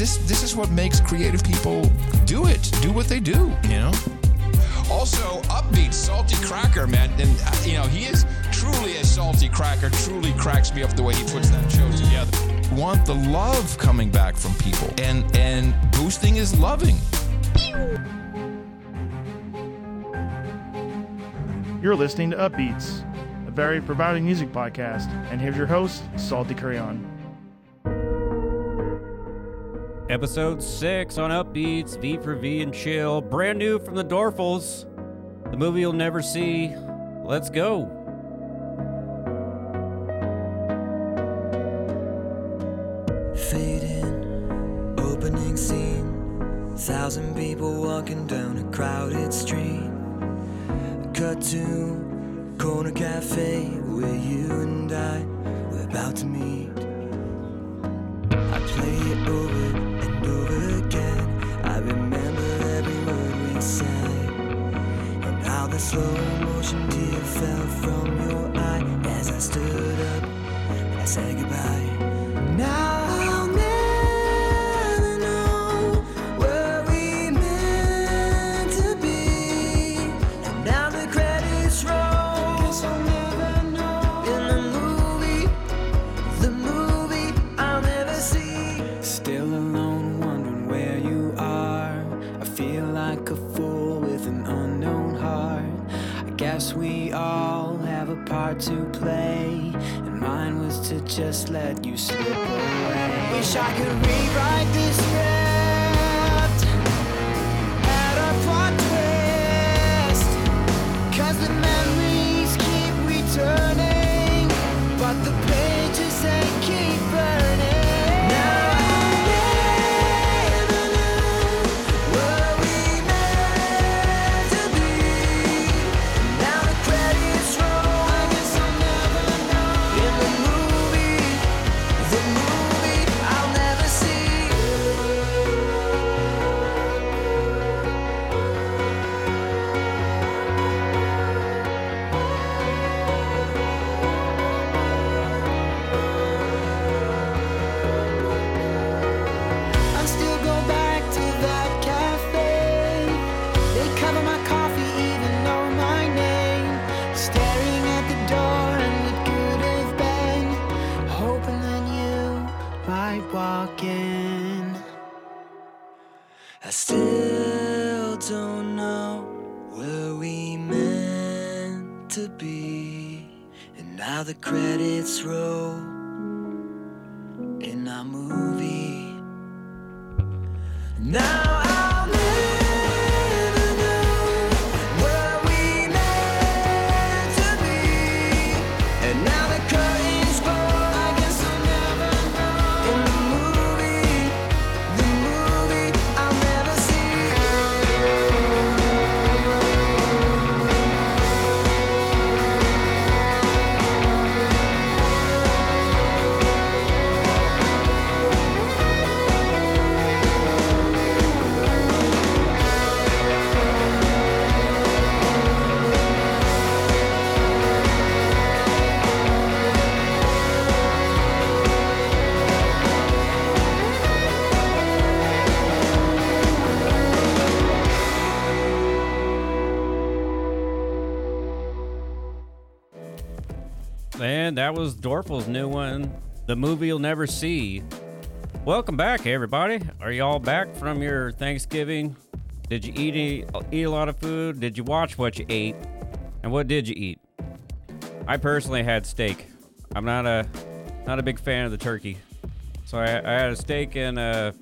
this this is what makes creative people do it, do what they do, you know. Also, upbeat, salty cracker, man, and uh, you know he is truly a salty cracker. Truly cracks me up the way he puts that show together. Want the love coming back from people, and and boosting is loving. You're listening to Upbeats, a very providing music podcast, and here's your host, Salty Crayon. Episode 6 on Upbeats, V for V and Chill. Brand new from the Dorfels. The movie you'll never see. Let's go. Fading, opening scene. Thousand people walking down a crowded street. Cut to corner cafe where you and I were about to meet. I play it over slow motion tear fell from your eye as I stood up and I said goodbye. Now slip away. Wish I could rewrite that was Dorfle's new one, The Movie You'll Never See. Welcome back, everybody. Are y'all back from your Thanksgiving? Did you eat, eat a lot of food? Did you watch what you ate? And what did you eat? I personally had steak. I'm not a not a big fan of the turkey. So I, I had a steak and a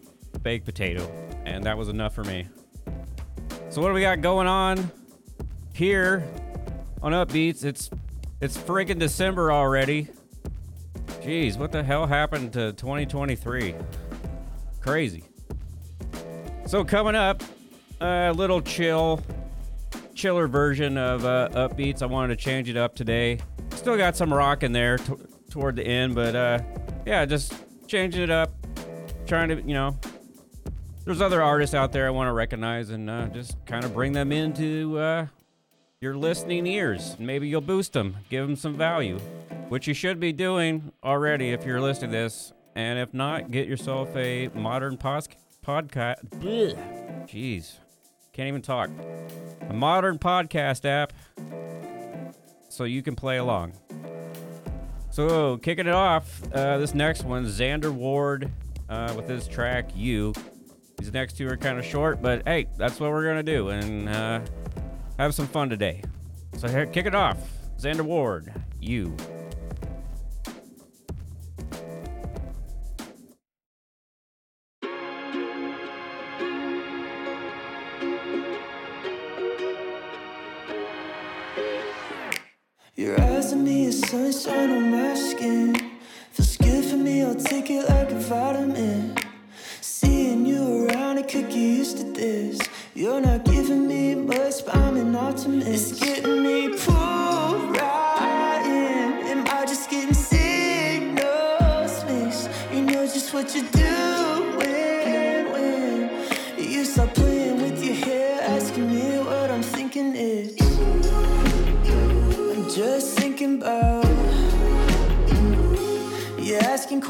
baked potato, and that was enough for me. So what do we got going on here on Upbeats? It's it's freaking December already. Jeez, what the hell happened to 2023? Crazy. So coming up, a little chill, chiller version of uh, Upbeats. I wanted to change it up today. Still got some rock in there t- toward the end, but uh, yeah, just changing it up. Trying to, you know, there's other artists out there I want to recognize and uh, just kind of bring them into uh, your listening ears. Maybe you'll boost them, give them some value, which you should be doing already if you're listening to this. And if not, get yourself a modern pos- podcast. Jeez, can't even talk. A modern podcast app so you can play along. So, kicking it off, uh, this next one, Xander Ward uh, with his track You. These next two are kind of short, but hey, that's what we're going to do and uh, have some fun today. So, here, kick it off. Xander Ward, You.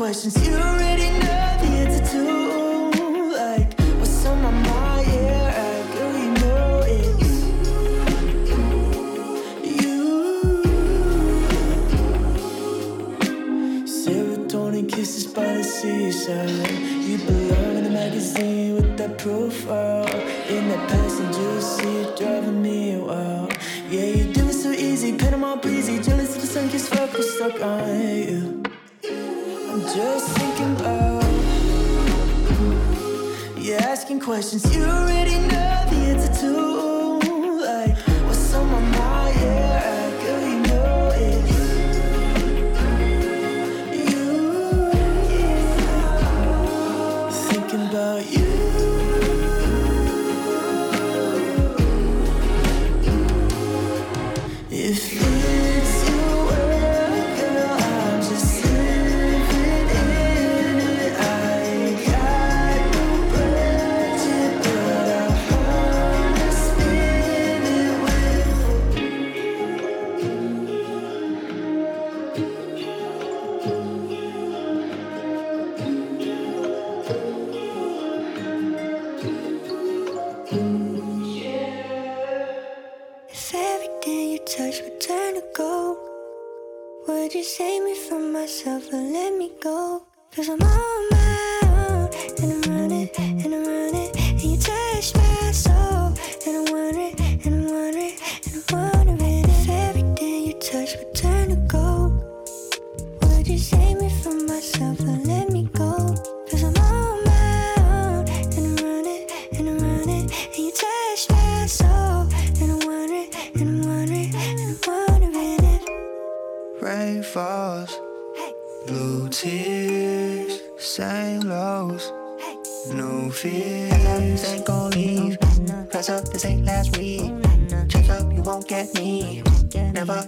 Questions you already know the answer to Like, what's on my mind, yeah, I girl, you know it's You. Serotonin kisses by the seaside. You belong in the magazine with that profile. In that passenger seat driving me wild. Yeah, you do it so easy, Panama breezy. Jealous of the sun kissed fuck stuck on you just thinking about You're asking questions you already know the answer to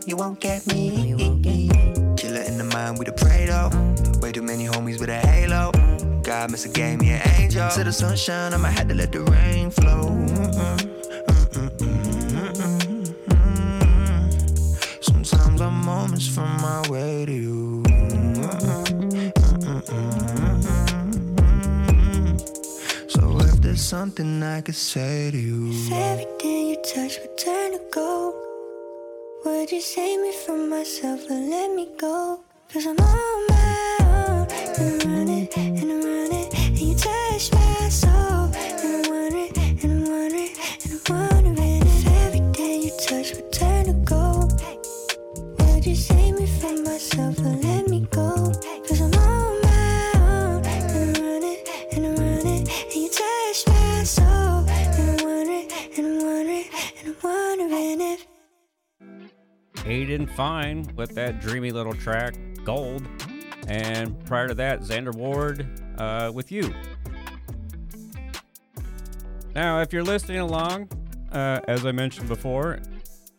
you won't get me. Killer in the mind with a Prado. Way too many homies with a halo. God must have gave me an angel. To the sunshine, I'ma had to let the rain flow. Sometimes I'm moments from my way to you. So if there's something I could say to you, If everything you touch would turn to gold, would you save me from myself and let me go? Cause I'm on my Aiden Fine with that dreamy little track, Gold. And prior to that, Xander Ward uh, with You. Now, if you're listening along, uh, as I mentioned before,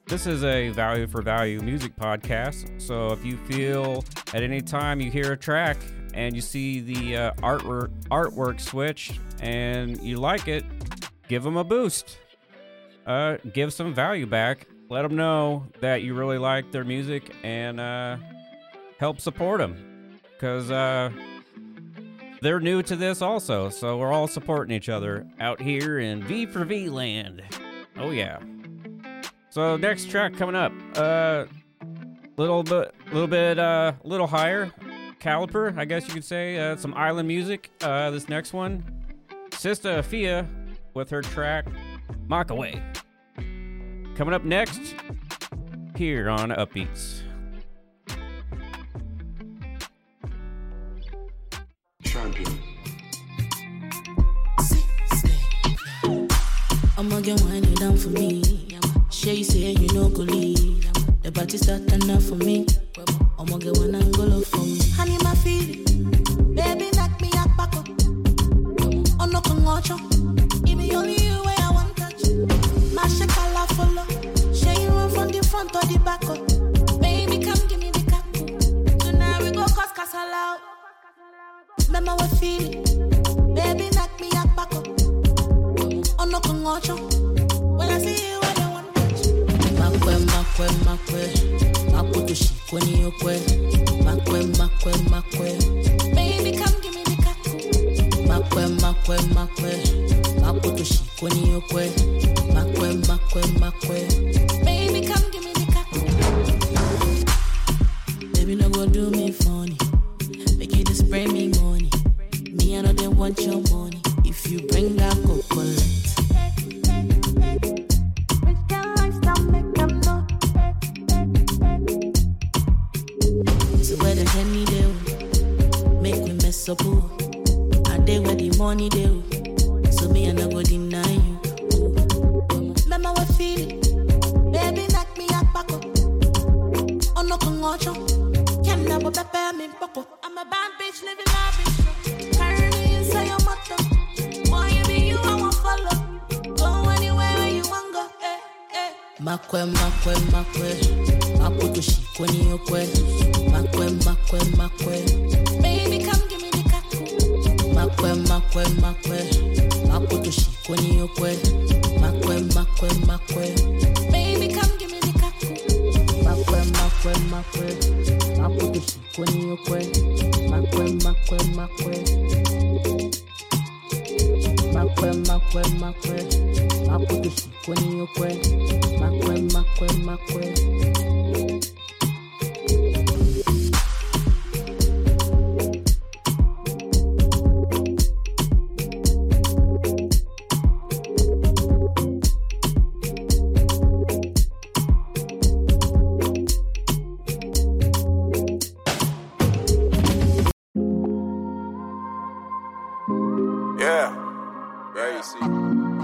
this is a value for value music podcast. So if you feel at any time you hear a track and you see the uh, artwork artwork switch and you like it, give them a boost. Uh, give some value back. Let them know that you really like their music and uh, help support them. Because uh, they're new to this also, so we're all supporting each other out here in V for V land. Oh yeah. So next track coming up, uh, little bit, little bit, uh, little higher caliper, I guess you could say. Uh, some island music. Uh, this next one, Sista Afia with her track Mockaway. Coming up next here on Upbeats. Champion. I'ma get winding down for me. Sure you say you know go leave. The party start turn for me. I'ma get one angle for me. Honey, my feeling. Baby, knock me up back up. Oh no, come from the front or the back up. Baby, come give me the cap. Tonight we go cause casala. Remember feeling. Baby, knock me up back up. Oh no, come watch When I see you, I don't want touch. Makwe, makwe, makwe. Makutushi kwenye okwe. Makwe, makwe, makwe. Baby, come give me the cat. Makwe, makwe, makwe. Makutushi kwenye okwe. Makwe, makwe, makwe. Baby, come do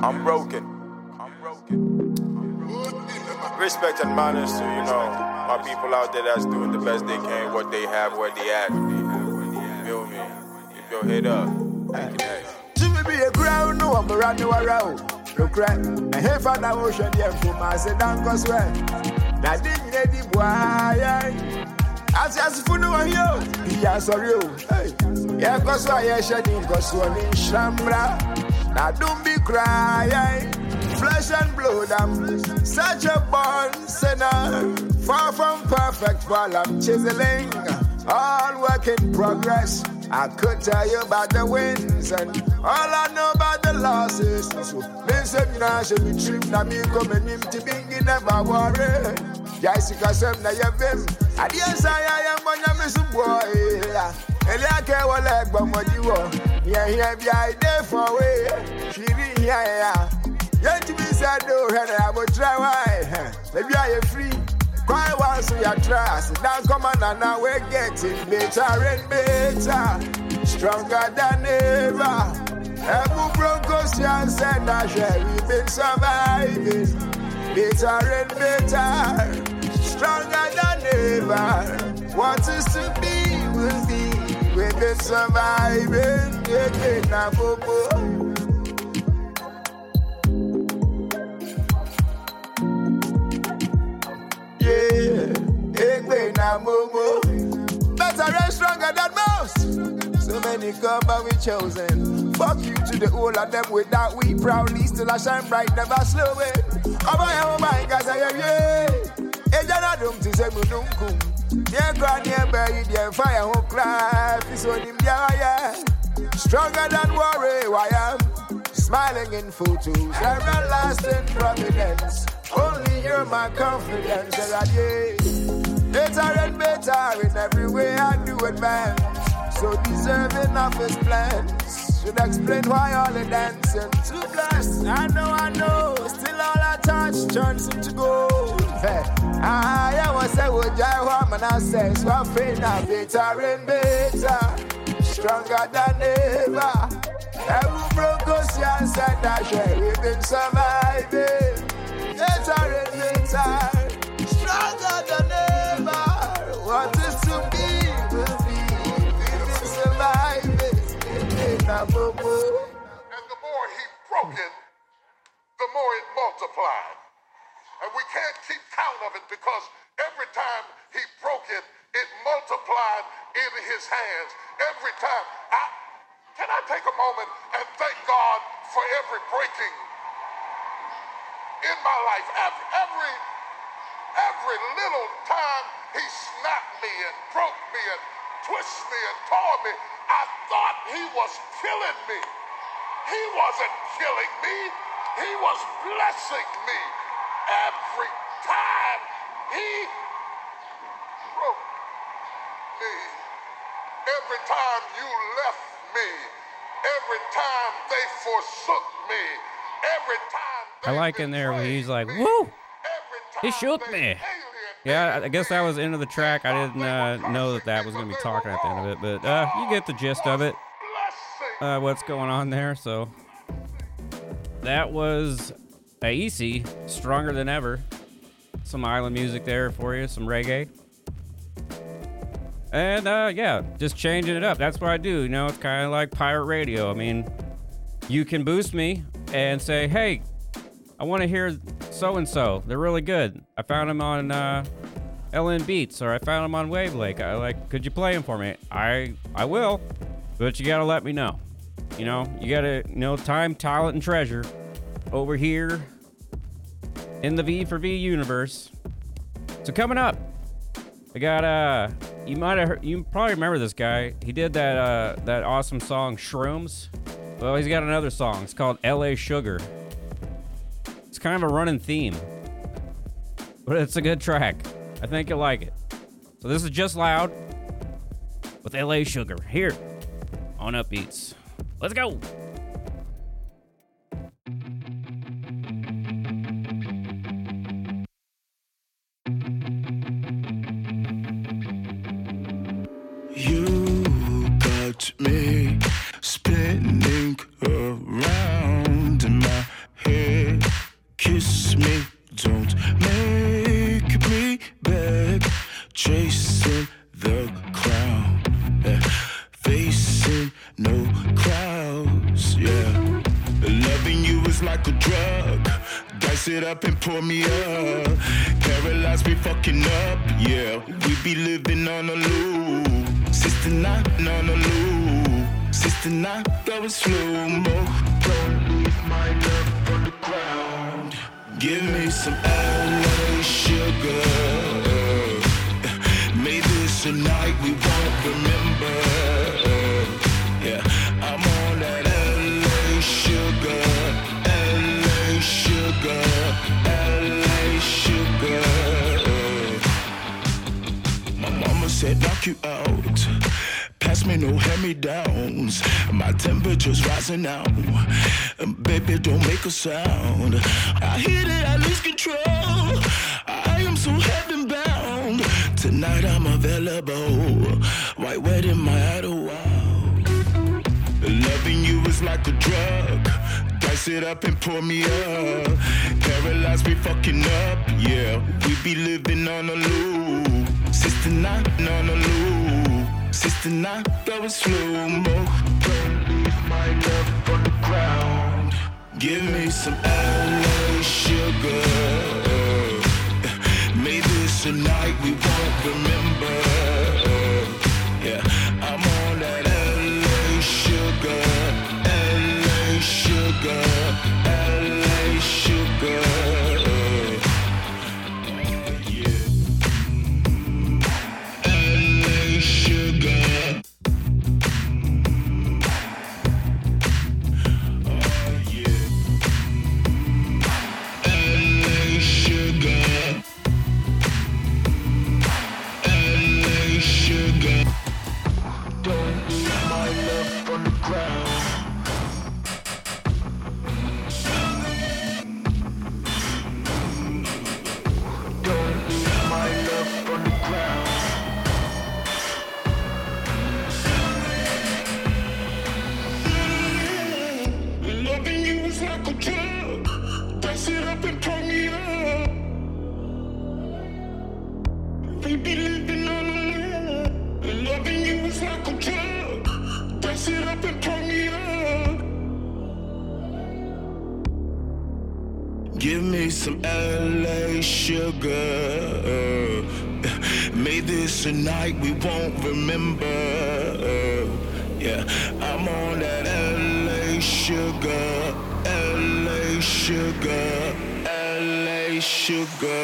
I'm broken. I'm broken. Respect and manners to, you know, my people out there that's doing the best they can, what they have, where they at. Feel me? Keep your head up. It next. Jimmy be a crown, no one around you around. Look right, and hey, for the ocean, yeah, for my sedan, cause when. Now, didn't get the boy. Eh. As as for no one, yo, yo. Hey, yeah, cause why you're shedding, cause one in Shambra. Now, don't be crying. Flesh and blood, I'm such a born sinner. Far from perfect, while I'm chiseling. All work in progress. I could tell you about the wins and all I know about the losses. So, listen, you know, should be trip. Now, me coming in to be never worry. Yes, because I'm not your vim. I I am of Miss Boy. And well like but what you are. Yeah, yeah, for way. She didn't hear ya. Yet to be said, no, and I will try why. Maybe I am free. Cry once we are trust. Now come on and now we're getting better and better. Stronger than ever. Ebu Broncos, Jan said, we've been surviving. Better and better. Stronger than ever. What is to be will be. We've been surviving. Yeah, Egbe na momo. Better and stronger than most. So many come but we chosen. Fuck you to the whole of them with that we proudly still I shine bright, never slow it. Oh my, oh my, guys, I am yeah. Eja na dum ti se mununkum. Yeah, grand yeah, bury the fire who cry. Fiso nim yeah, yeah. Stronger than worry, why I'm smiling in photos. Everlasting providence. Only you're my confidence. Yeah, better and better in every way I do advance. So deserving of his plans. Should explain why all the dancing too blessed. I know, I know. Still all I touch turns into gold. I was say, would I want man I I feel now better and better. Stronger than ever. Every broncos, yeah, said that share. We've been surviving. Better and better. Stronger than ever. What is to be will be. We've been surviving. And the more he broke it, the more it multiplied. And we can't keep count of it because every time he broke it, it multiplied in his hands. Every time. I, can I take a moment and thank God for every breaking in my life? Every, every, every little time he snapped me and broke me and twisted me and tore me, I thought he was killing me. He wasn't killing me. He was blessing me. Every time he broke me, every time you left me, every time they forsook me, every time I like in there when he's like, "Woo!" He shook me. Yeah, I guess that was the end of the track. I didn't uh, know that that was going to be talking at the end of it, but uh, you get the gist of it. Uh, what's going on there? So that was Aisi, stronger than ever. Some island music there for you, some reggae. And uh, yeah, just changing it up. That's what I do. You know, it's kind of like pirate radio. I mean, you can boost me and say, "Hey, I want to hear so and so. They're really good. I found them on uh, LN Beats, or I found them on Wavlake. I like. Could you play them for me? I I will, but you gotta let me know. You know, you gotta you know time, talent, and treasure over here in the V for V universe. So coming up, I got uh, you might have you probably remember this guy. He did that uh that awesome song Shrooms. Well, he's got another song. It's called L.A. Sugar. It's kind of a running theme, but it's a good track. I think you'll like it. So this is just loud with LA Sugar here on Upbeats. Let's go. Not going rising now. Baby, don't make a sound. I hear that I lose control. I am so heaven bound. Tonight I'm available. White wedding my idol. Loving you is like a drug. Dice it up and pour me up. Paralyzed me fucking up. Yeah, we be living on a loop. Sister not on a loop. Sister not going slow mo. Don't leave on the ground. Give me some LA sugar. Maybe it's a night we won't remember. Yeah, I'm on that LA sugar. LA sugar. Night we won't remember. Yeah, I'm on that LA sugar. LA sugar. LA sugar.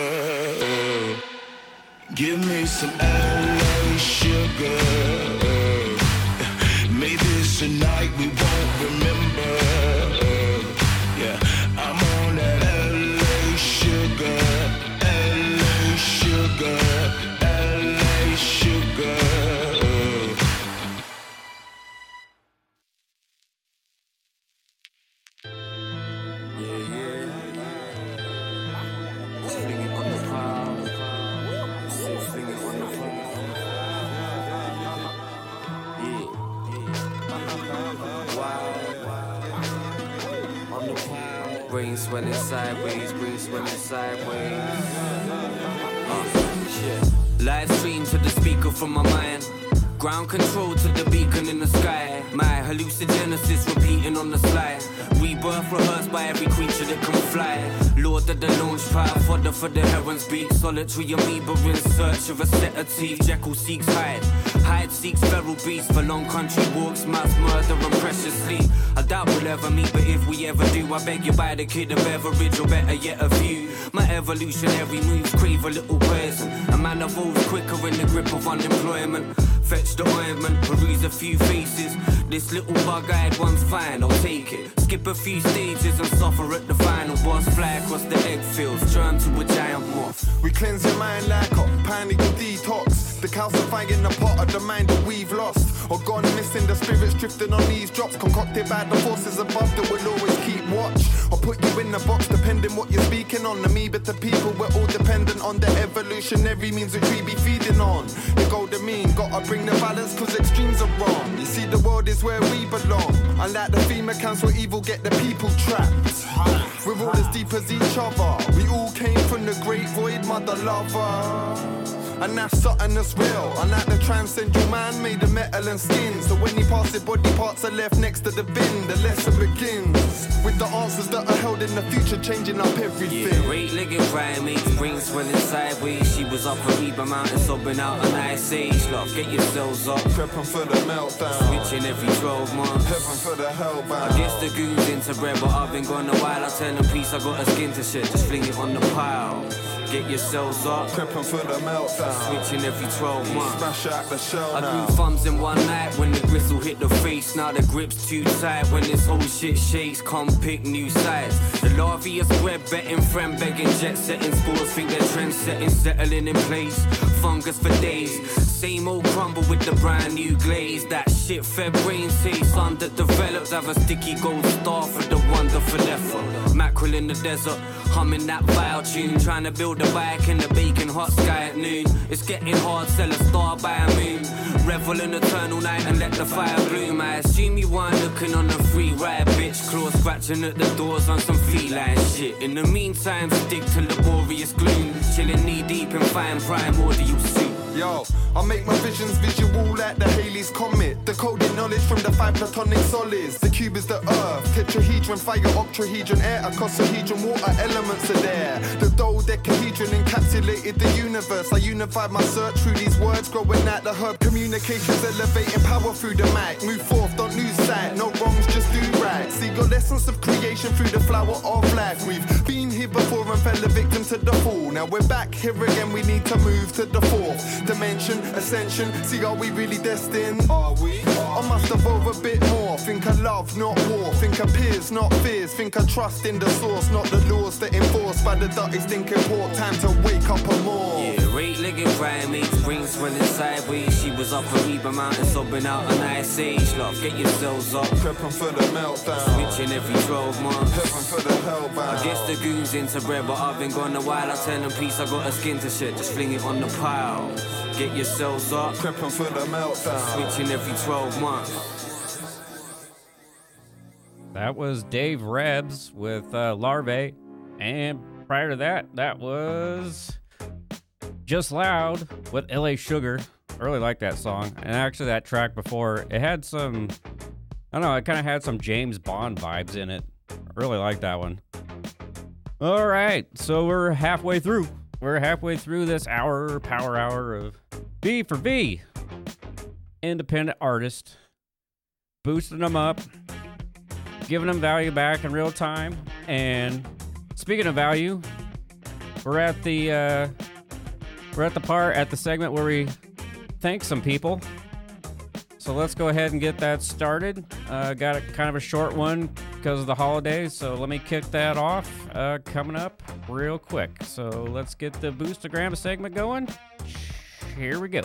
Give me some LA Swelling sideways, brain swelling sideways. Uh. Live stream to the speaker from my mind. Ground control to the beacon in the sky. My hallucinogenesis repeating on the slide. Rebirth rehearsed by every creature that can fly. Lord of the launch pad, fodder for the heron's beak. Solitary amoeba in search of a set of teeth. Jekyll seeks hide. Hyde seeks feral beasts for long country walks, mass murder and precious sleep. Doubt we'll ever meet, but if we ever do, I beg you buy the kid a beverage or better yet a view. My evolutionary moves crave a little poison. A man evolves quicker in the grip of unemployment. Fetch the ointment, peruse a few faces. This little bug-eyed one's fine, I'll take it. Skip a few stages and suffer at the final boss. Fly across the egg fields, turn to a giant moth. We cleanse your mind like a panical detox. The calcifying the pot of the mind that we've lost. Or gone missing, the spirits drifting on these drops. Concocted by the forces above that will always keep watch. Or put you in the box depending what you're speaking on. But the people, we're all dependent on the evolutionary means which we be feeding on. The golden mean, gotta bring the balance cause extremes are wrong. You see, the world is where we belong. Unlike the FEMA where evil get the people trapped. We're all as deep as each other. We all came from the great void, mother lover. And that's something that's real. Unlike the transcendental man made of metal and skin. So when he passes, body parts are left next to the bin. The lesson begins with the answers that are held in the future, changing up everything. Yeah, eight-legged primates, brain swelling sideways. She was up a Reba Mountain, sobbing out an ice age. Love, get yourselves up. Prepping for the meltdown. Switching every 12 months. Heaven for the hellbound. I guess the goons into bread, but I've been gone a while. I tell them, peace, I got a skin to shed. Just fling it on the pile. Get yourselves up. Prepping for the meltdown. Switching every 12 months. Smash out the shell I now. grew thumbs in one night when the gristle hit the face. Now the grip's too tight when this whole shit shakes. Come pick new sides. The larvae are spread, betting, friend begging, jet setting spores. Think they're trend setting, settling in place. Fungus for days. Same old crumble with the brand new glaze. That shit fed brain taste underdeveloped. Have a sticky gold star for the wonderful effort. Mackerel in the desert, humming that vile tune. Trying to build a bike in the baking hot sky at noon. It's getting hard, sell a star by a moon. Revel in eternal night and let the fire bloom. I assume you weren't looking on the free ride, bitch. Claw scratching at the doors on some feline shit. In the meantime, stick to laborious gloom. Chilling knee deep in fine primordial soup. Yo, I make my visions visual like the Halley's Comet. Decoding knowledge from the five platonic solids. The cube is the earth, tetrahedron, fire, octahedron, air, icosahedron, water elements are there. The dodecahedron encapsulated the universe. I unified my search through these words, growing out the herb. Communications elevating power through the mic. Move forth, don't lose sight. No wrongs, just do right. See your lessons of creation through the flower of life. We've been here before and fell a victim to the fall. Now we're back here again. We need to move to the fourth dimension, ascension. See, are we really destined? Are we? I must evolve a bit more. Think of love, not war. Think of peers, not fears. Think of trust in the source, not the laws that enforced by the dirty stinking port. Time to wake up and more. Yeah, eight-legged primates, brain swelling sideways. She was up a Reba Mountain, sobbing out an ice age. Love, off, get yourselves up. Prepping for the meltdown. Switching every 12 months. Prepping for the hellbound. I guess the goons into bread, but I've been gone a while. I tell them peace, I got a skin to shed, just fling it on the pile. Get yourselves up. Prepping for the meltdown. Switching every 12 months. That was Dave Rebs with uh, Larvae. And prior to that, that was Just Loud with LA Sugar. I really like that song. And actually, that track before, it had some, I don't know, it kind of had some James Bond vibes in it. I really like that one. All right, so we're halfway through. We're halfway through this hour, power hour of V for V. Independent artist. Boosting them up, giving them value back in real time. And speaking of value, we're at the uh, we're at the part at the segment where we thank some people. So let's go ahead and get that started. Uh, got a kind of a short one because of the holidays, so let me kick that off. Uh, coming up real quick. So let's get the Boostagram segment going. Here we go.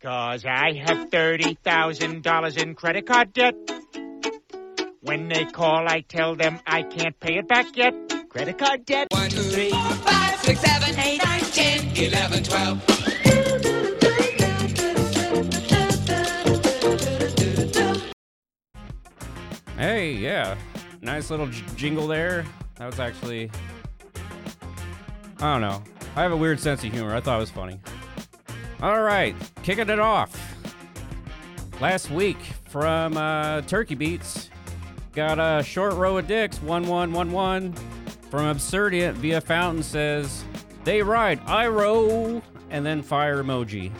Cause I have $30,000 in credit card debt. When they call, I tell them I can't pay it back yet. Credit card debt. One, two, three, four, five, six, seven, eight, nine, ten, eleven, twelve. Hey, yeah. Nice little j- jingle there. That was actually. I don't know. I have a weird sense of humor. I thought it was funny. All right, kicking it off. Last week from uh, Turkey Beats, got a short row of ducks, 1111. From Absurdient via Fountain says, They ride, I row, and then fire emoji.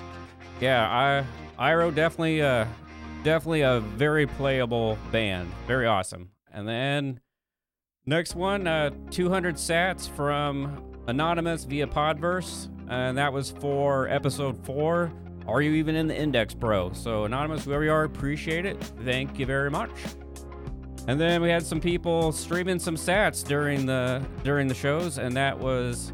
Yeah, I Iro definitely uh definitely a very playable band. Very awesome. And then next one, uh 200 sats from Anonymous via Podverse. And that was for episode four. Are you even in the index, bro? So Anonymous, whoever you are, appreciate it. Thank you very much. And then we had some people streaming some sats during the during the shows, and that was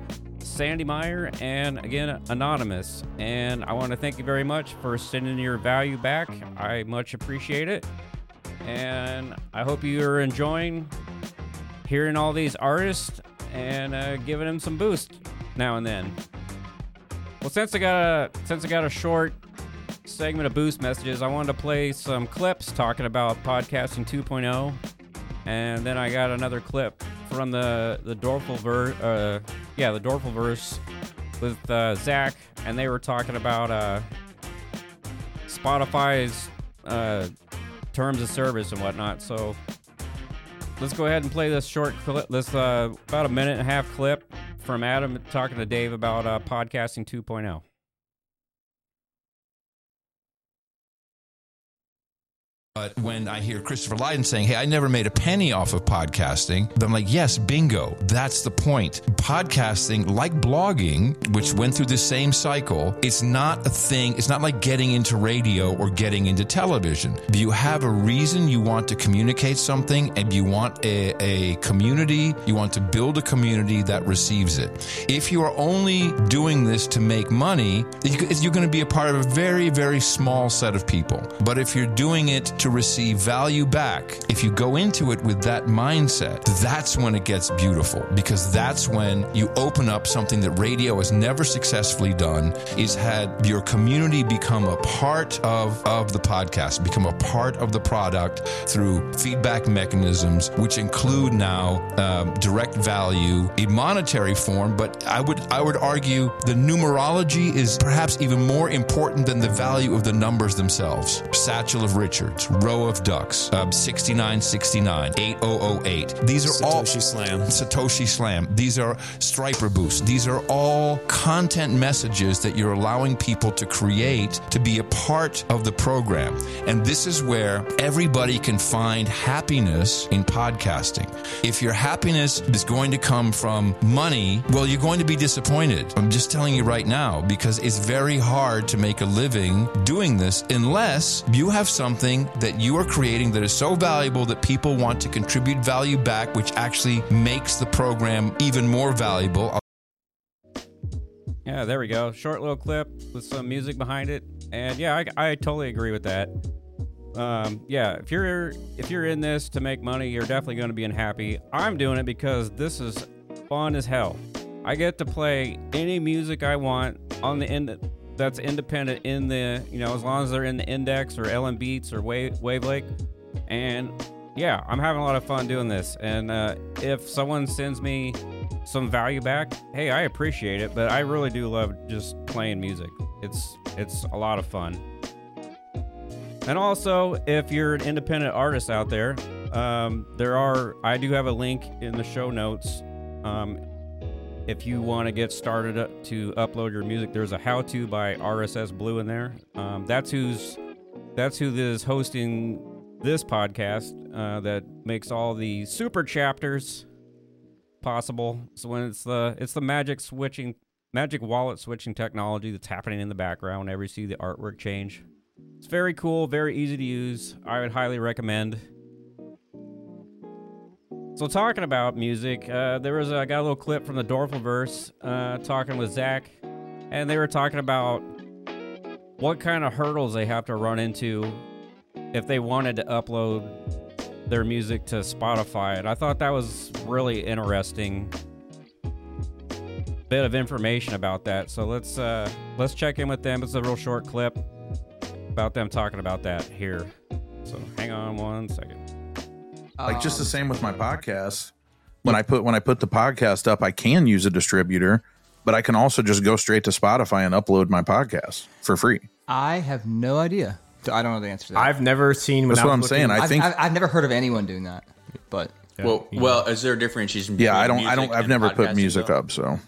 Sandy Meyer and again Anonymous. And I want to thank you very much for sending your value back. I much appreciate it. And I hope you're enjoying hearing all these artists and uh, giving them some boost now and then. Well, since I got a since I got a short segment of boost messages, I wanted to play some clips talking about podcasting 2.0, and then I got another clip from the the Dorfulverse, uh, yeah, the Dorfulverse with uh, Zach, and they were talking about uh, Spotify's uh, terms of service and whatnot. So let's go ahead and play this short clip, this uh, about a minute and a half clip from Adam talking to Dave about uh, podcasting oh. 2.0. But when I hear Christopher Lydon saying, Hey, I never made a penny off of podcasting, I'm like, Yes, bingo. That's the point. Podcasting, like blogging, which went through the same cycle, it's not a thing. It's not like getting into radio or getting into television. You have a reason you want to communicate something and you want a, a community, you want to build a community that receives it. If you are only doing this to make money, you're going to be a part of a very, very small set of people. But if you're doing it to receive value back, if you go into it with that mindset, that's when it gets beautiful because that's when you open up something that radio has never successfully done is had your community become a part of, of the podcast, become a part of the product through feedback mechanisms, which include now um, direct value in monetary form. But I would I would argue the numerology is perhaps even more important than the value of the numbers themselves. Satchel of Richards, row of ducks, um, 6969, 8008. These are all Satoshi Slam. Satoshi Slam. These are Striper Boost. These are all content messages that you're allowing people to create to be a part of the program. And this is where everybody can find happiness in podcasting. If your happiness is going to come from money, well, you're going to be disappointed. I'm just telling you right now because it's very hard to make a living doing this unless you have something that you are creating that is so valuable that people want to contribute value back, which actually makes the program even more valuable. Yeah, there we go. Short little clip with some music behind it. And yeah, I, I totally agree with that. Um, yeah, if you're if you're in this to make money, you're definitely going to be unhappy. I'm doing it because this is fun as hell. I get to play any music I want on the end that's independent in the you know as long as they're in the index or LNBeats or Wave Wavlake, and yeah, I'm having a lot of fun doing this. And uh, if someone sends me some value back, hey, I appreciate it. But I really do love just playing music. It's it's a lot of fun. And also, if you're an independent artist out there, um, there are I do have a link in the show notes. Um, if you want to get started to upload your music, there's a how-to by RSS Blue in there. Um, that's who's that's who is hosting this podcast uh, that makes all the super chapters possible. So when it's the it's the magic switching magic wallet switching technology that's happening in the background whenever you see the artwork change. It's very cool, very easy to use. I would highly recommend. So talking about music, uh, there was a, I got a little clip from the Dorfelverse uh, talking with Zach, and they were talking about what kind of hurdles they have to run into if they wanted to upload their music to Spotify. And I thought that was really interesting bit of information about that. So let's uh, let's check in with them. It's a real short clip about them talking about that here. So hang on one second. Like just the um, same with my podcast when i put when i put the podcast up i can use a distributor but i can also just go straight to spotify and upload my podcast for free I have no idea. I don't know the answer to that. I've never seen. That's what I'm saying. I I've, think- I've, I've never heard of anyone doing that, but well, well, is there a differentiation? yeah i don't i don't i've never put music though? up so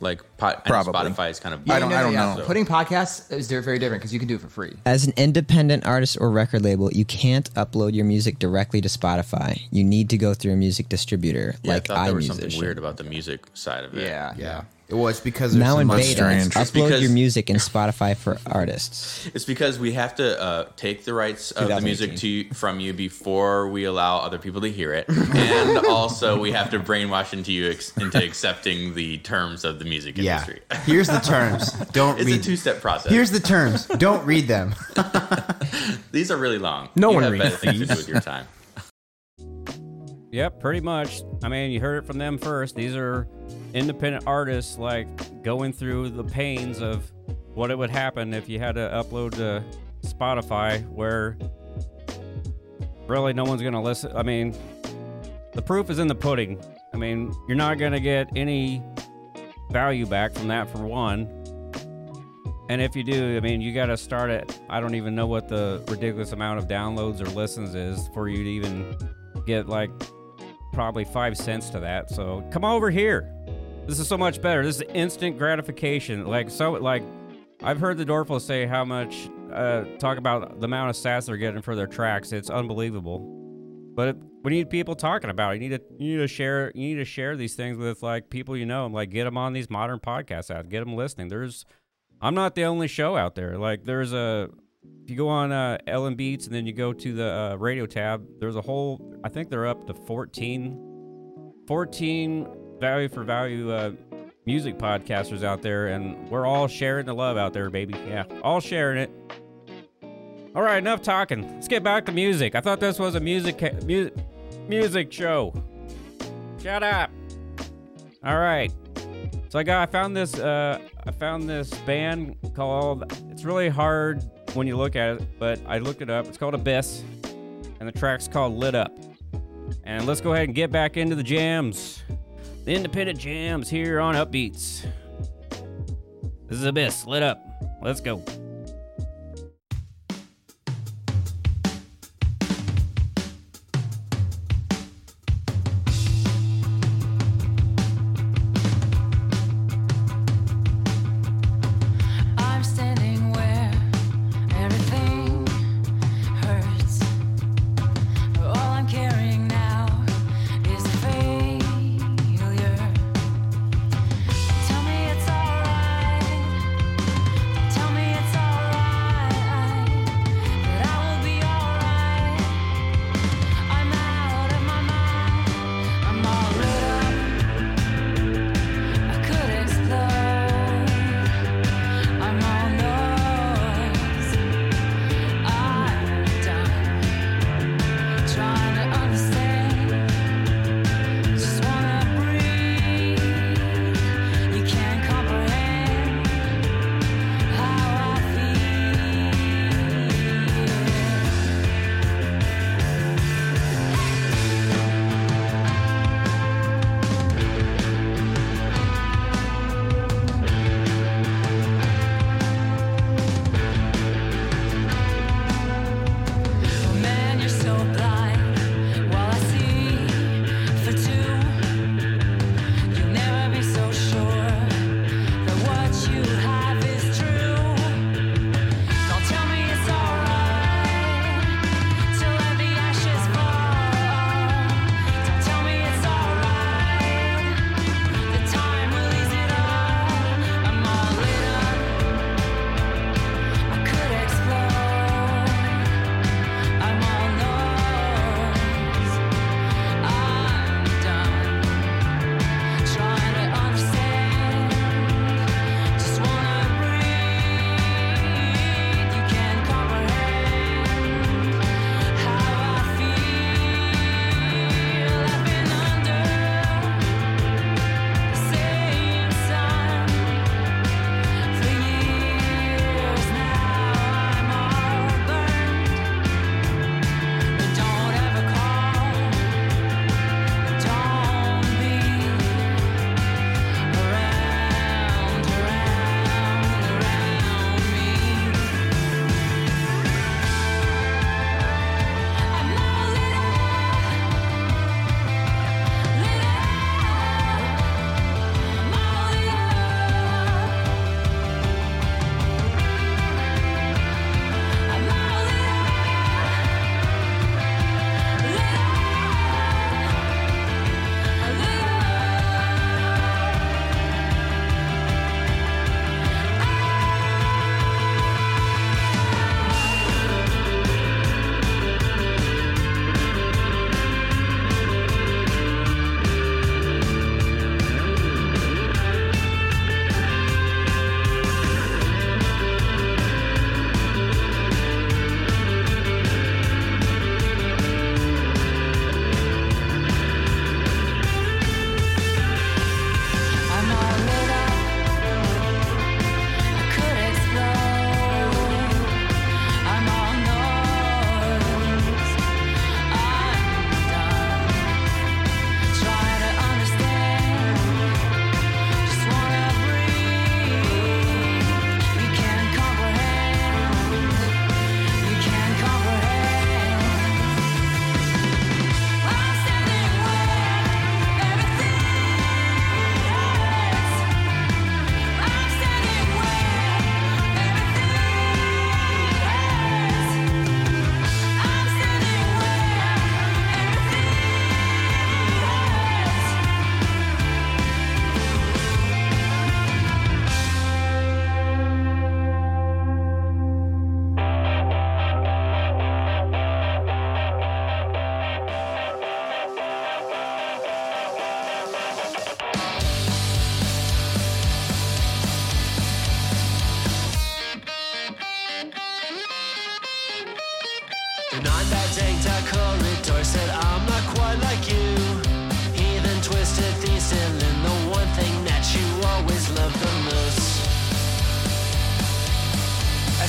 Like, pot, Probably. Spotify is kind of. I don't- I don't yeah. know. Putting podcasts is very different because you can do it for free. As an independent artist or record label, you can't upload your music directly to Spotify. You need to go through a music distributor Yeah, like I thought there was something weird about the music side of it. Yeah, yeah. Well, it's because Now in much beta, It's upload because- your music in Spotify for artists. It's because we have to uh, take the rights of the music to from you before we allow other people to hear it, and also we have to brainwash into you ex- into accepting the terms of the music Yeah. industry. Here's the terms. Don't It's read. a two-step process. Here's the terms. Don't read them. These are really long. No you one have reads better to do these. with your time. Yep, pretty much. I mean, you heard it from them first. These are independent artists, like going through the pains of what it would happen if you had to upload to Spotify, where really no one's going to listen. I mean, the proof is in the pudding. I mean, you're not going to get any value back from that for one. And if you do, I mean, you got to start at, I don't even know what the ridiculous amount of downloads or listens is for you to even get like probably five cents to that. So come over here. This is so much better. This is instant gratification. Like, so, like, I've heard the Dorfels say how much, uh, talk about the amount of sats they're getting for their tracks. It's unbelievable. But we need people talking about it. You need to, you need to share, you need to share these things with like people you know, and like get them on these modern podcasts out, get them listening. There's, I'm not the only show out there. Like, there's a, if you go on uh, LNBeats and then you go to the uh, radio tab, there's a whole, I think they're up to 14, 14 value for value uh, music podcasters out there, and we're all sharing the love out there, baby. Yeah, all sharing it. All right, enough talking. Let's get back to music. I thought this was a music ca- mu- music show. Shut up. All right. So I got I found this uh I found this band called it's really hard when you look at it, but I looked it up. It's called Abyss and the track's called Lit Up. And let's go ahead and get back into the jams. The independent jams here on Upbeats. This is Abyss, Lit Up. Let's go.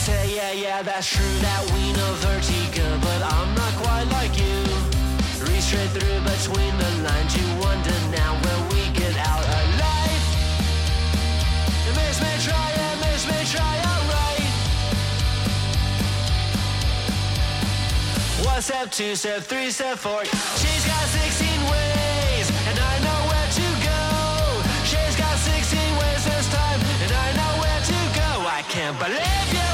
Say, yeah, yeah, that's true that we know vertigo, but I'm not quite like you. Read straight through between the lines, you wonder now where we get out alive. It makes me try, it makes me try alright. One step, two step, three step, four. She's got 16 ways, and I know where to go. She's got 16 ways this time, and I know where to go. I can't believe you you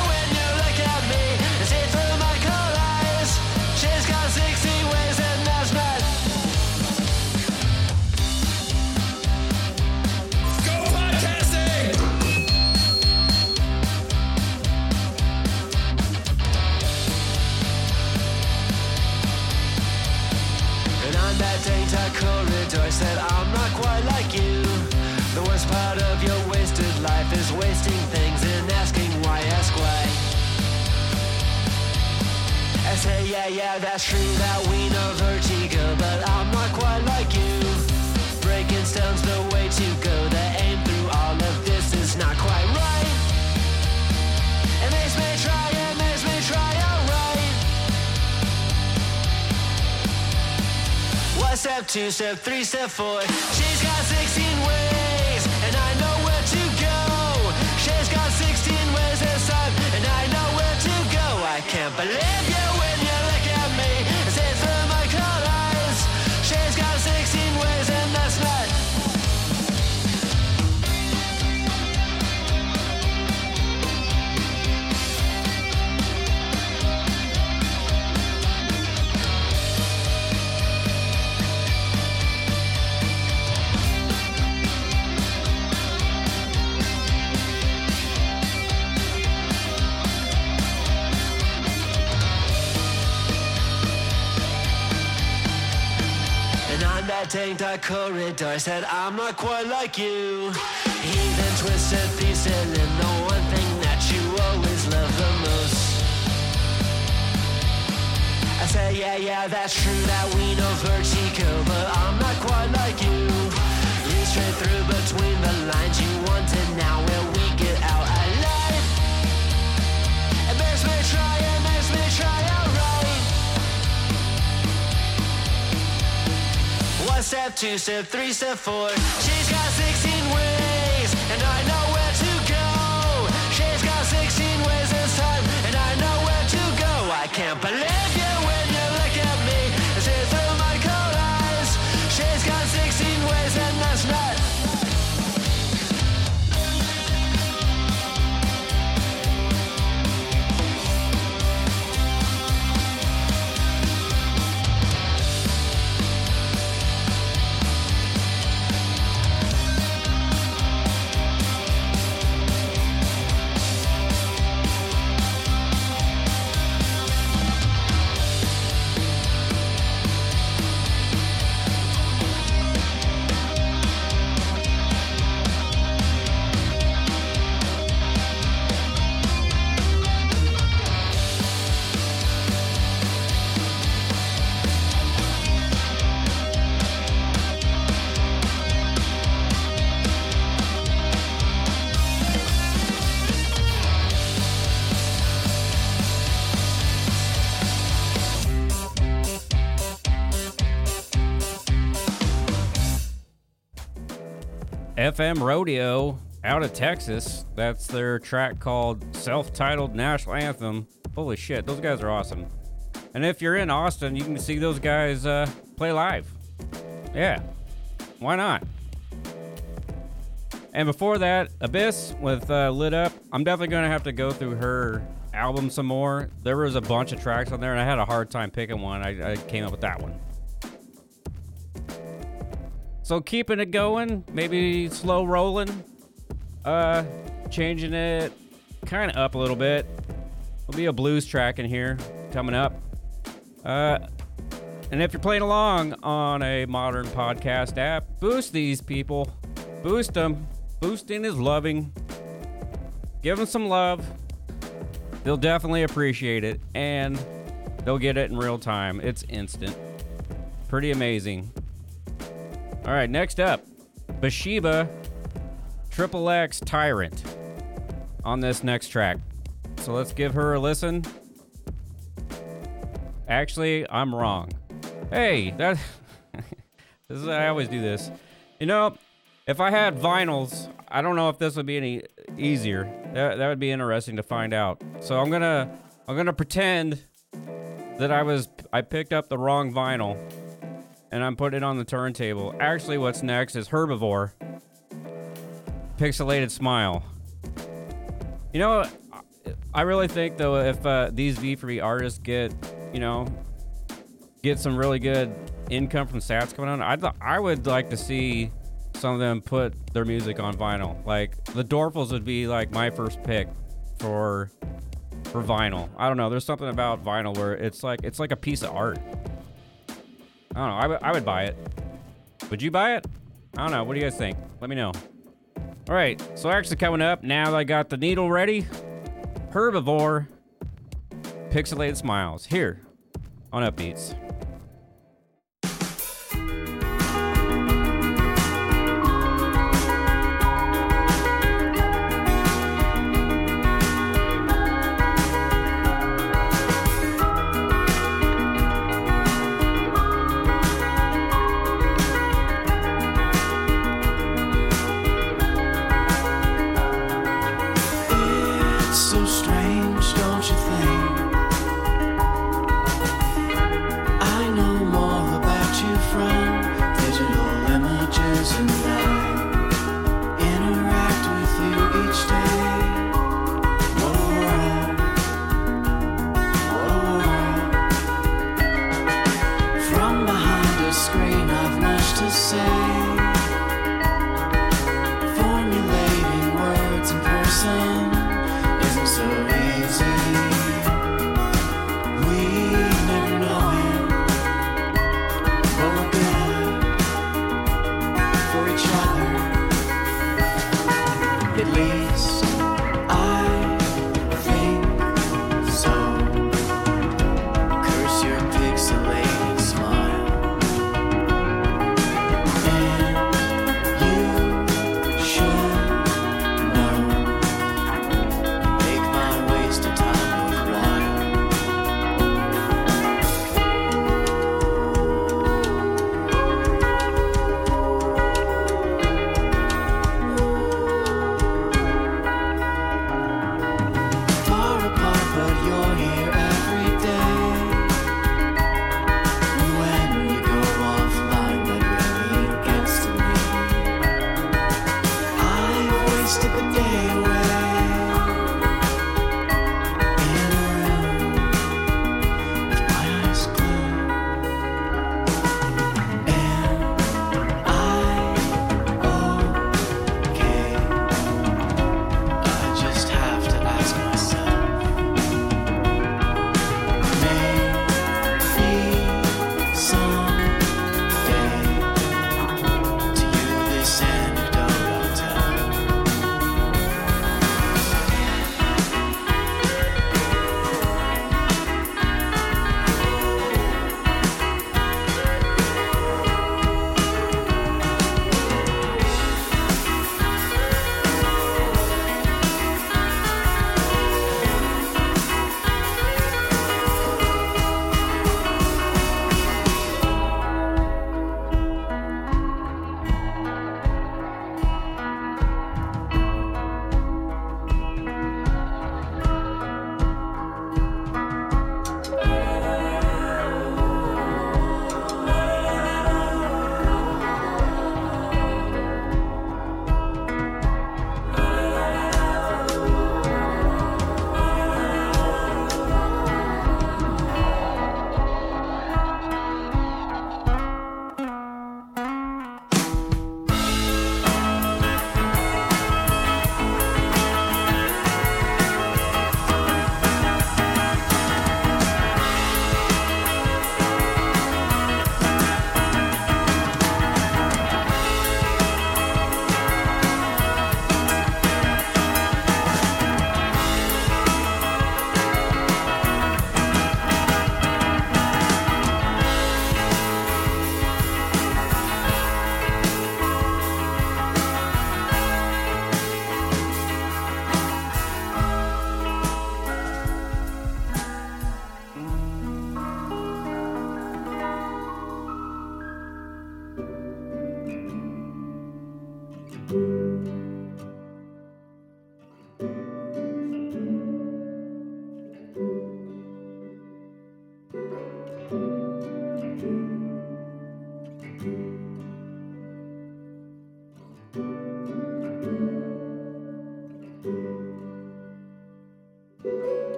corridor said, I'm not quite like you. The worst part of your wasted life is wasting things and asking why, ask why. I say, yeah, yeah, that's true that we know vertigo, but I'm not quite like you. Breaking stones the way to go, the aim through all of this is not quite step, two step, three step, four. She's got 16 ways, and I know where to go. She's got 16 ways this time, and I know where to go. I can't believe you Dang dark corridor said, I'm not quite like you. He then twisted the ceiling, the one thing that you always love the most. I said, yeah, yeah, that's true that we know vertigo, but I'm not quite like you. Read straight through between the lines, you wonder now where we One step, two step, three step, four. She's got 16 ways, and I know where to go. She's got 16 ways this time, and I know where to go. I can't believe FM Rodeo out of Texas. That's their track called Self Titled National Anthem. Holy shit, those guys are awesome. And if you're in Austin, you can see those guys uh, play live. Yeah, why not? And before that, Abyss with uh, Lit Up. I'm definitely going to have to go through her album some more. There was a bunch of tracks on there, and I had a hard time picking one. I, I came up with that one. So keeping it going, maybe slow rolling, uh, changing it kind of up a little bit. There'll be a blues track in here coming up. Uh, and if you're playing along on a modern podcast app, boost these people, boost them. Boosting is loving. Give them some love. They'll definitely appreciate it. And they'll get it in real time. It's instant. Pretty amazing. All right, next up, Bathsheba Triple X Tyrant on this next track. So let's give her a listen. Actually, I'm wrong. Hey, that this is I always do this. You know, if I had vinyls, I don't know if this would be any easier. That, that would be interesting to find out. So I'm gonna I'm gonna pretend that I was I picked up the wrong vinyl and I'm putting it on the turntable. Actually, what's next is Herbivore. Pixelated Smile. You know, I really think though if uh, these V3 artists get, you know, get some really good income from sats coming on, I th- I would like to see some of them put their music on vinyl. Like the Dorfels would be like my first pick for for vinyl. I don't know. There's something about vinyl where it's like it's like a piece of art. I don't know. I would- I would buy it. Would you buy it? I don't know. What do you guys think? Let me know. All right. So actually coming up now that I got the needle ready, Herbivore, Pixelated Smiles here on Upbeats.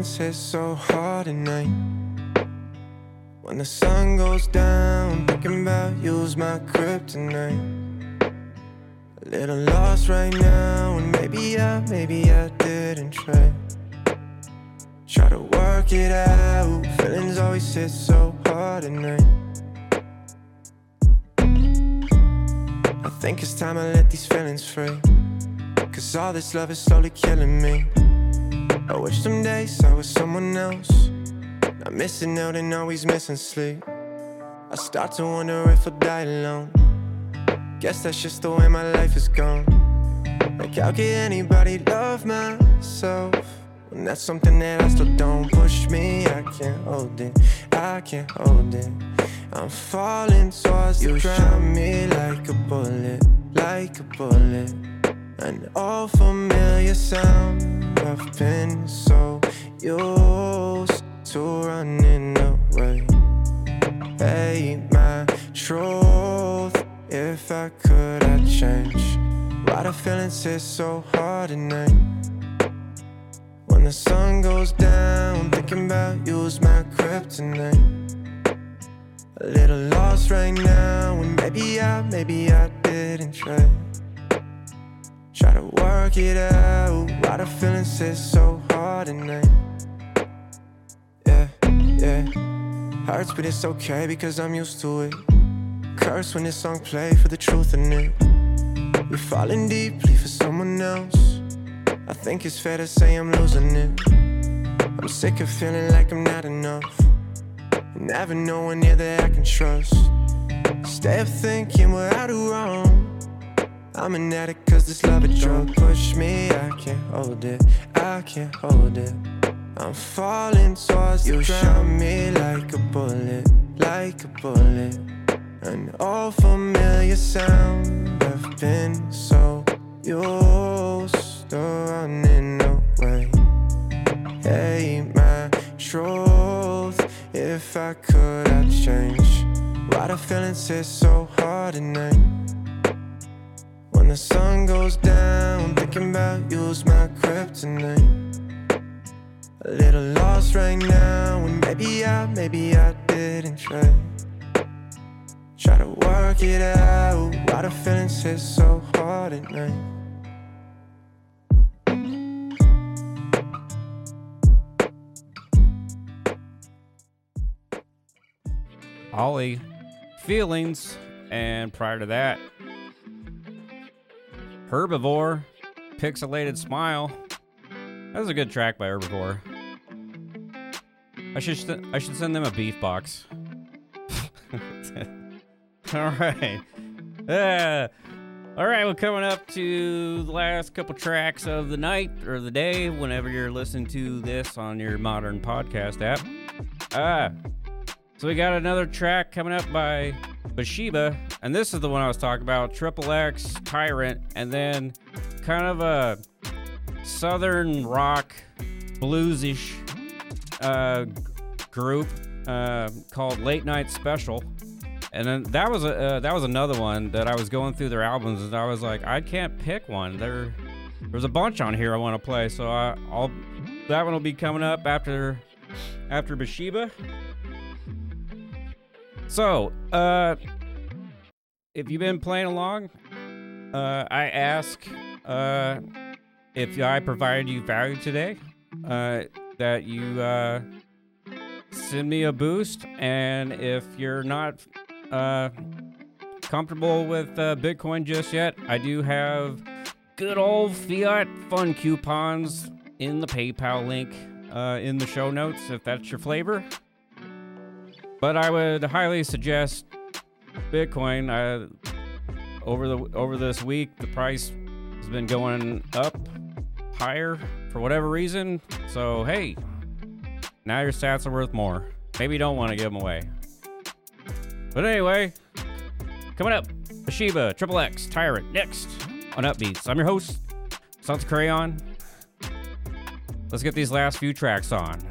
Feelings hit so hard at night. When the sun goes down, thinking about you's my kryptonite. A little lost right now, and maybe I, maybe I didn't try. Try to work it out, feelings always hit so hard at night. I think it's time I let these feelings free. Cause all this love is slowly killing me. I wish some days I was someone else. Not missing out and always missing sleep. I start to wonder if I'll die alone. Guess that's just the way my life is gone. Like, how can anybody love myself? When that's something that I still don't push me. I can't hold it, I can't hold it. I'm falling towards you, drown me like a bullet, like a bullet. An old familiar sound. I've been so used to running away. Hey, my truth. If I could, I'd change. Why the feelings hit so hard at night? When the sun goes down, thinking about you's my kryptonite. A little lost right now, and maybe I, maybe I didn't try. Try to work it out. Why the feelings hit so hard tonight? Yeah, yeah. Hurts, but it's okay because I'm used to it. Curse when this song play for the truth in it. You're falling deeply for someone else. I think it's fair to say I'm losing it. I'm sick of feeling like I'm not enough. Never knowing near that I can trust. Stay up thinking what I do wrong. I'm an addict cause this love a drug push me. I can't hold it, I can't hold it. I'm falling towards you, shot me like a bullet, like a bullet. An old familiar sound. I've been so used to running away. Hey, my truth. If I could, I'd change. Why the feelings hit so hard at night? The sun goes down, thinking about you's my kryptonite. A little lost right now, and maybe I, maybe I didn't try. Try to work it out. Why the feelings hit so hard at night? Ollie, feelings, and prior to that, Herbivore, Pixelated Smile. That was a good track by Herbivore. I should st- I should send them a beef box. all right, uh, all right. We're coming up to the last couple tracks of the night or the day, whenever you're listening to this on your modern podcast app. Ah, so we got another track coming up by Bathsheba, and this is the one I was talking about, Triple X, Tyrant, and then kind of a southern rock, bluesish uh, group uh, called Late Night Special. And then that was a uh, that was another one that I was going through their albums, and I was like, I can't pick one. There, there's a bunch on here I want to play, so I, I'll that one will be coming up after after Bathsheba. So, uh, if you've been playing along, uh, I ask uh, if I provided you value today, uh, that you uh, send me a boost. And if you're not uh, comfortable with uh, Bitcoin just yet, I do have good old fiat fun coupons in the PayPal link uh, in the show notes if that's your flavor. But I would highly suggest Bitcoin. Over the over this week, the price has been going up higher for whatever reason. So hey, now your sats are worth more. Maybe you don't want to give them away. But anyway, coming up, Ashiba, Triple X, Tyrant, next on Upbeats. I'm your host, Salty Crayon. Let's get these last few tracks on.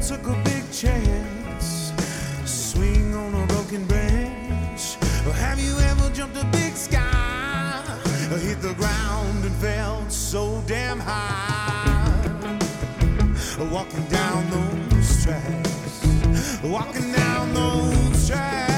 took a big chance. Swing on a broken branch. Have you ever jumped a big sky? Hit the ground and felt so damn high. Walking down those tracks. Walking down those tracks.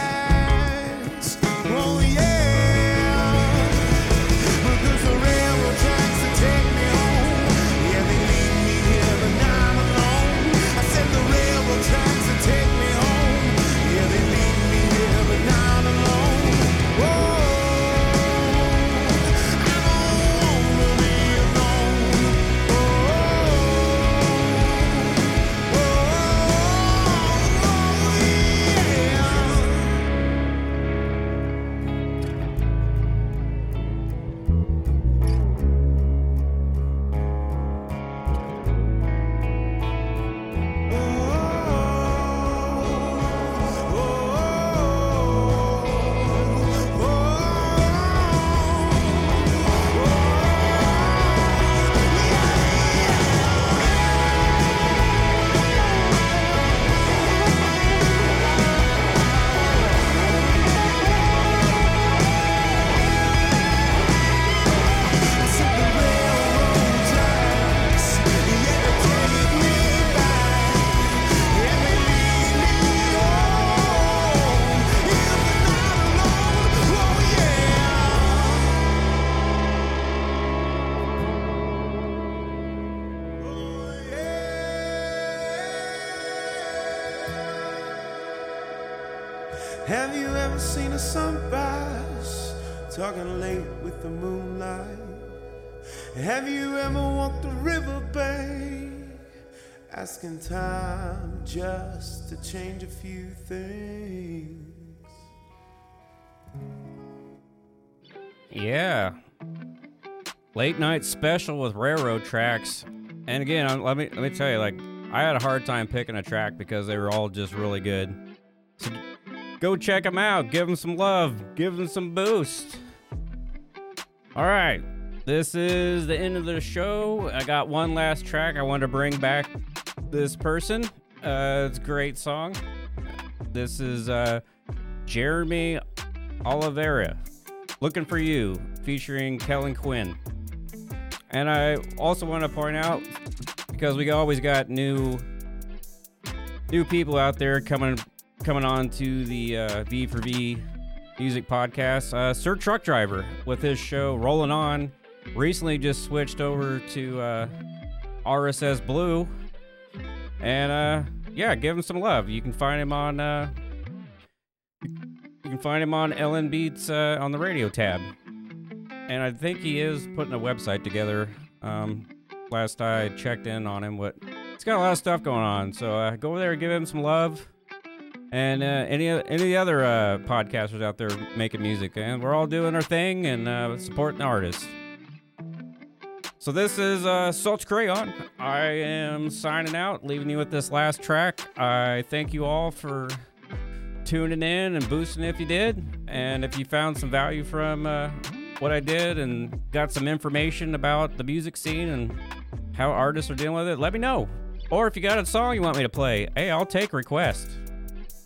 Just to change a few things? Yeah. Late night special with railroad tracks. And again, let me let me tell you, like I had a hard time picking a track because they were all just really good. So go check them out. Give them some love. Give them some boost. All right. This is the end of the show. I got one last track. I want to bring back this person. Uh, it's a great song. This is uh, Jeremy Oliveira. Looking for You, featuring Kellen Quinn. And I also want to point out because we always got new new people out there coming coming on to the uh, V for V music podcast. Uh, Sir Truck Driver with his show Rolling On recently just switched over to uh, RSS Blue, and uh, yeah, give him some love. You can find him on uh, you can find him on LNBeats uh, on the radio tab. And I think he is putting a website together. Um, last I checked in on him, what he's got a lot of stuff going on. So uh, go over there, give him some love. And uh, any any other uh, podcasters out there making music, and we're all doing our thing and uh, supporting artists. So this is uh, Salty Crayon. I am signing out, leaving you with this last track. I thank you all for tuning in and boosting if you did, and if you found some value from uh, what I did and got some information about the music scene and how artists are dealing with it, let me know. Or if you got a song you want me to play, hey, I'll take request.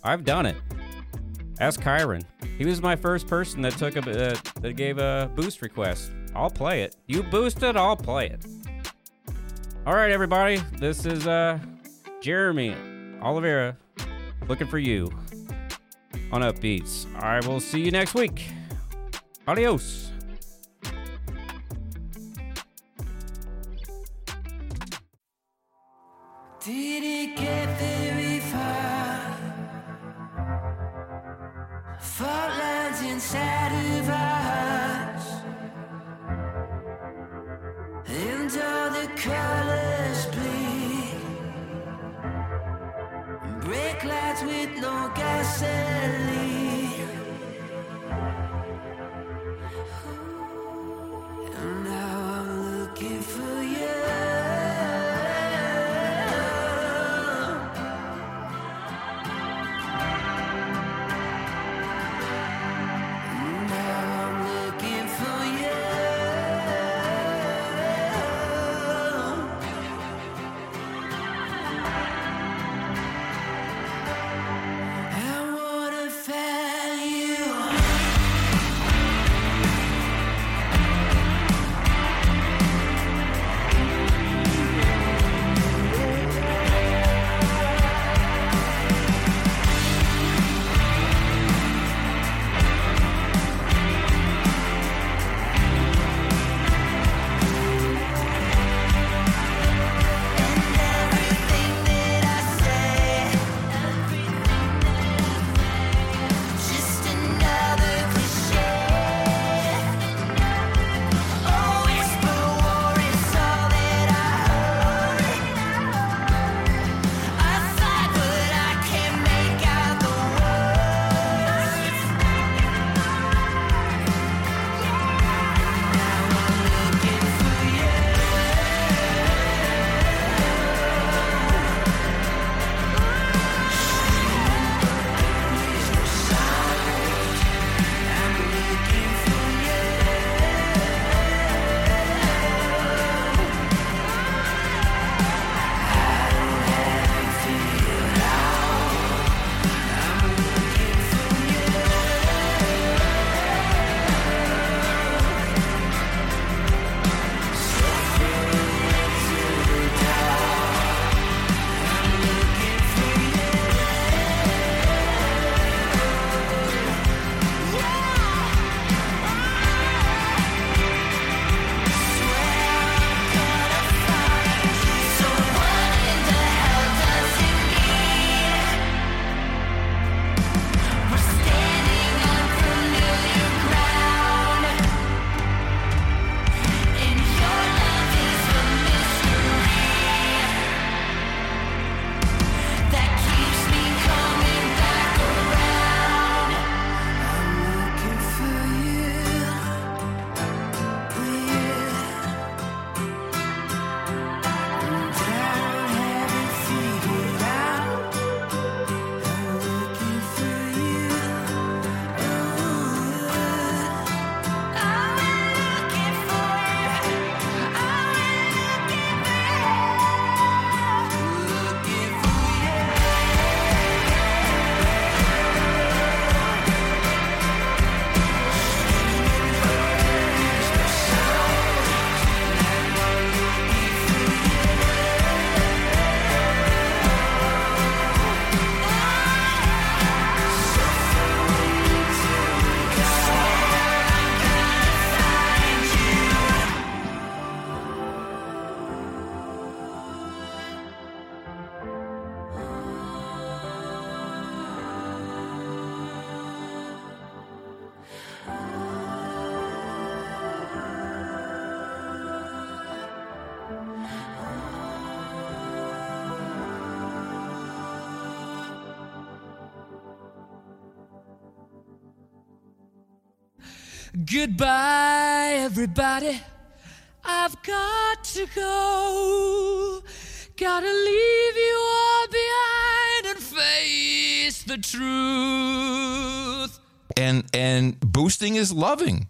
I've done it. Ask Kyron. He was my first person that took a uh, that gave a boost request. I'll play it. You boost it, I'll play it. All right, everybody. This is uh Jeremy Oliveira looking for you on Upbeats. I will see you next week. Adios. Did it get very far? Fault lines inside of Brake lights with no gasoline. And Goodbye, everybody. I've got to go. Gotta leave you all behind and face the truth. And and boosting is loving.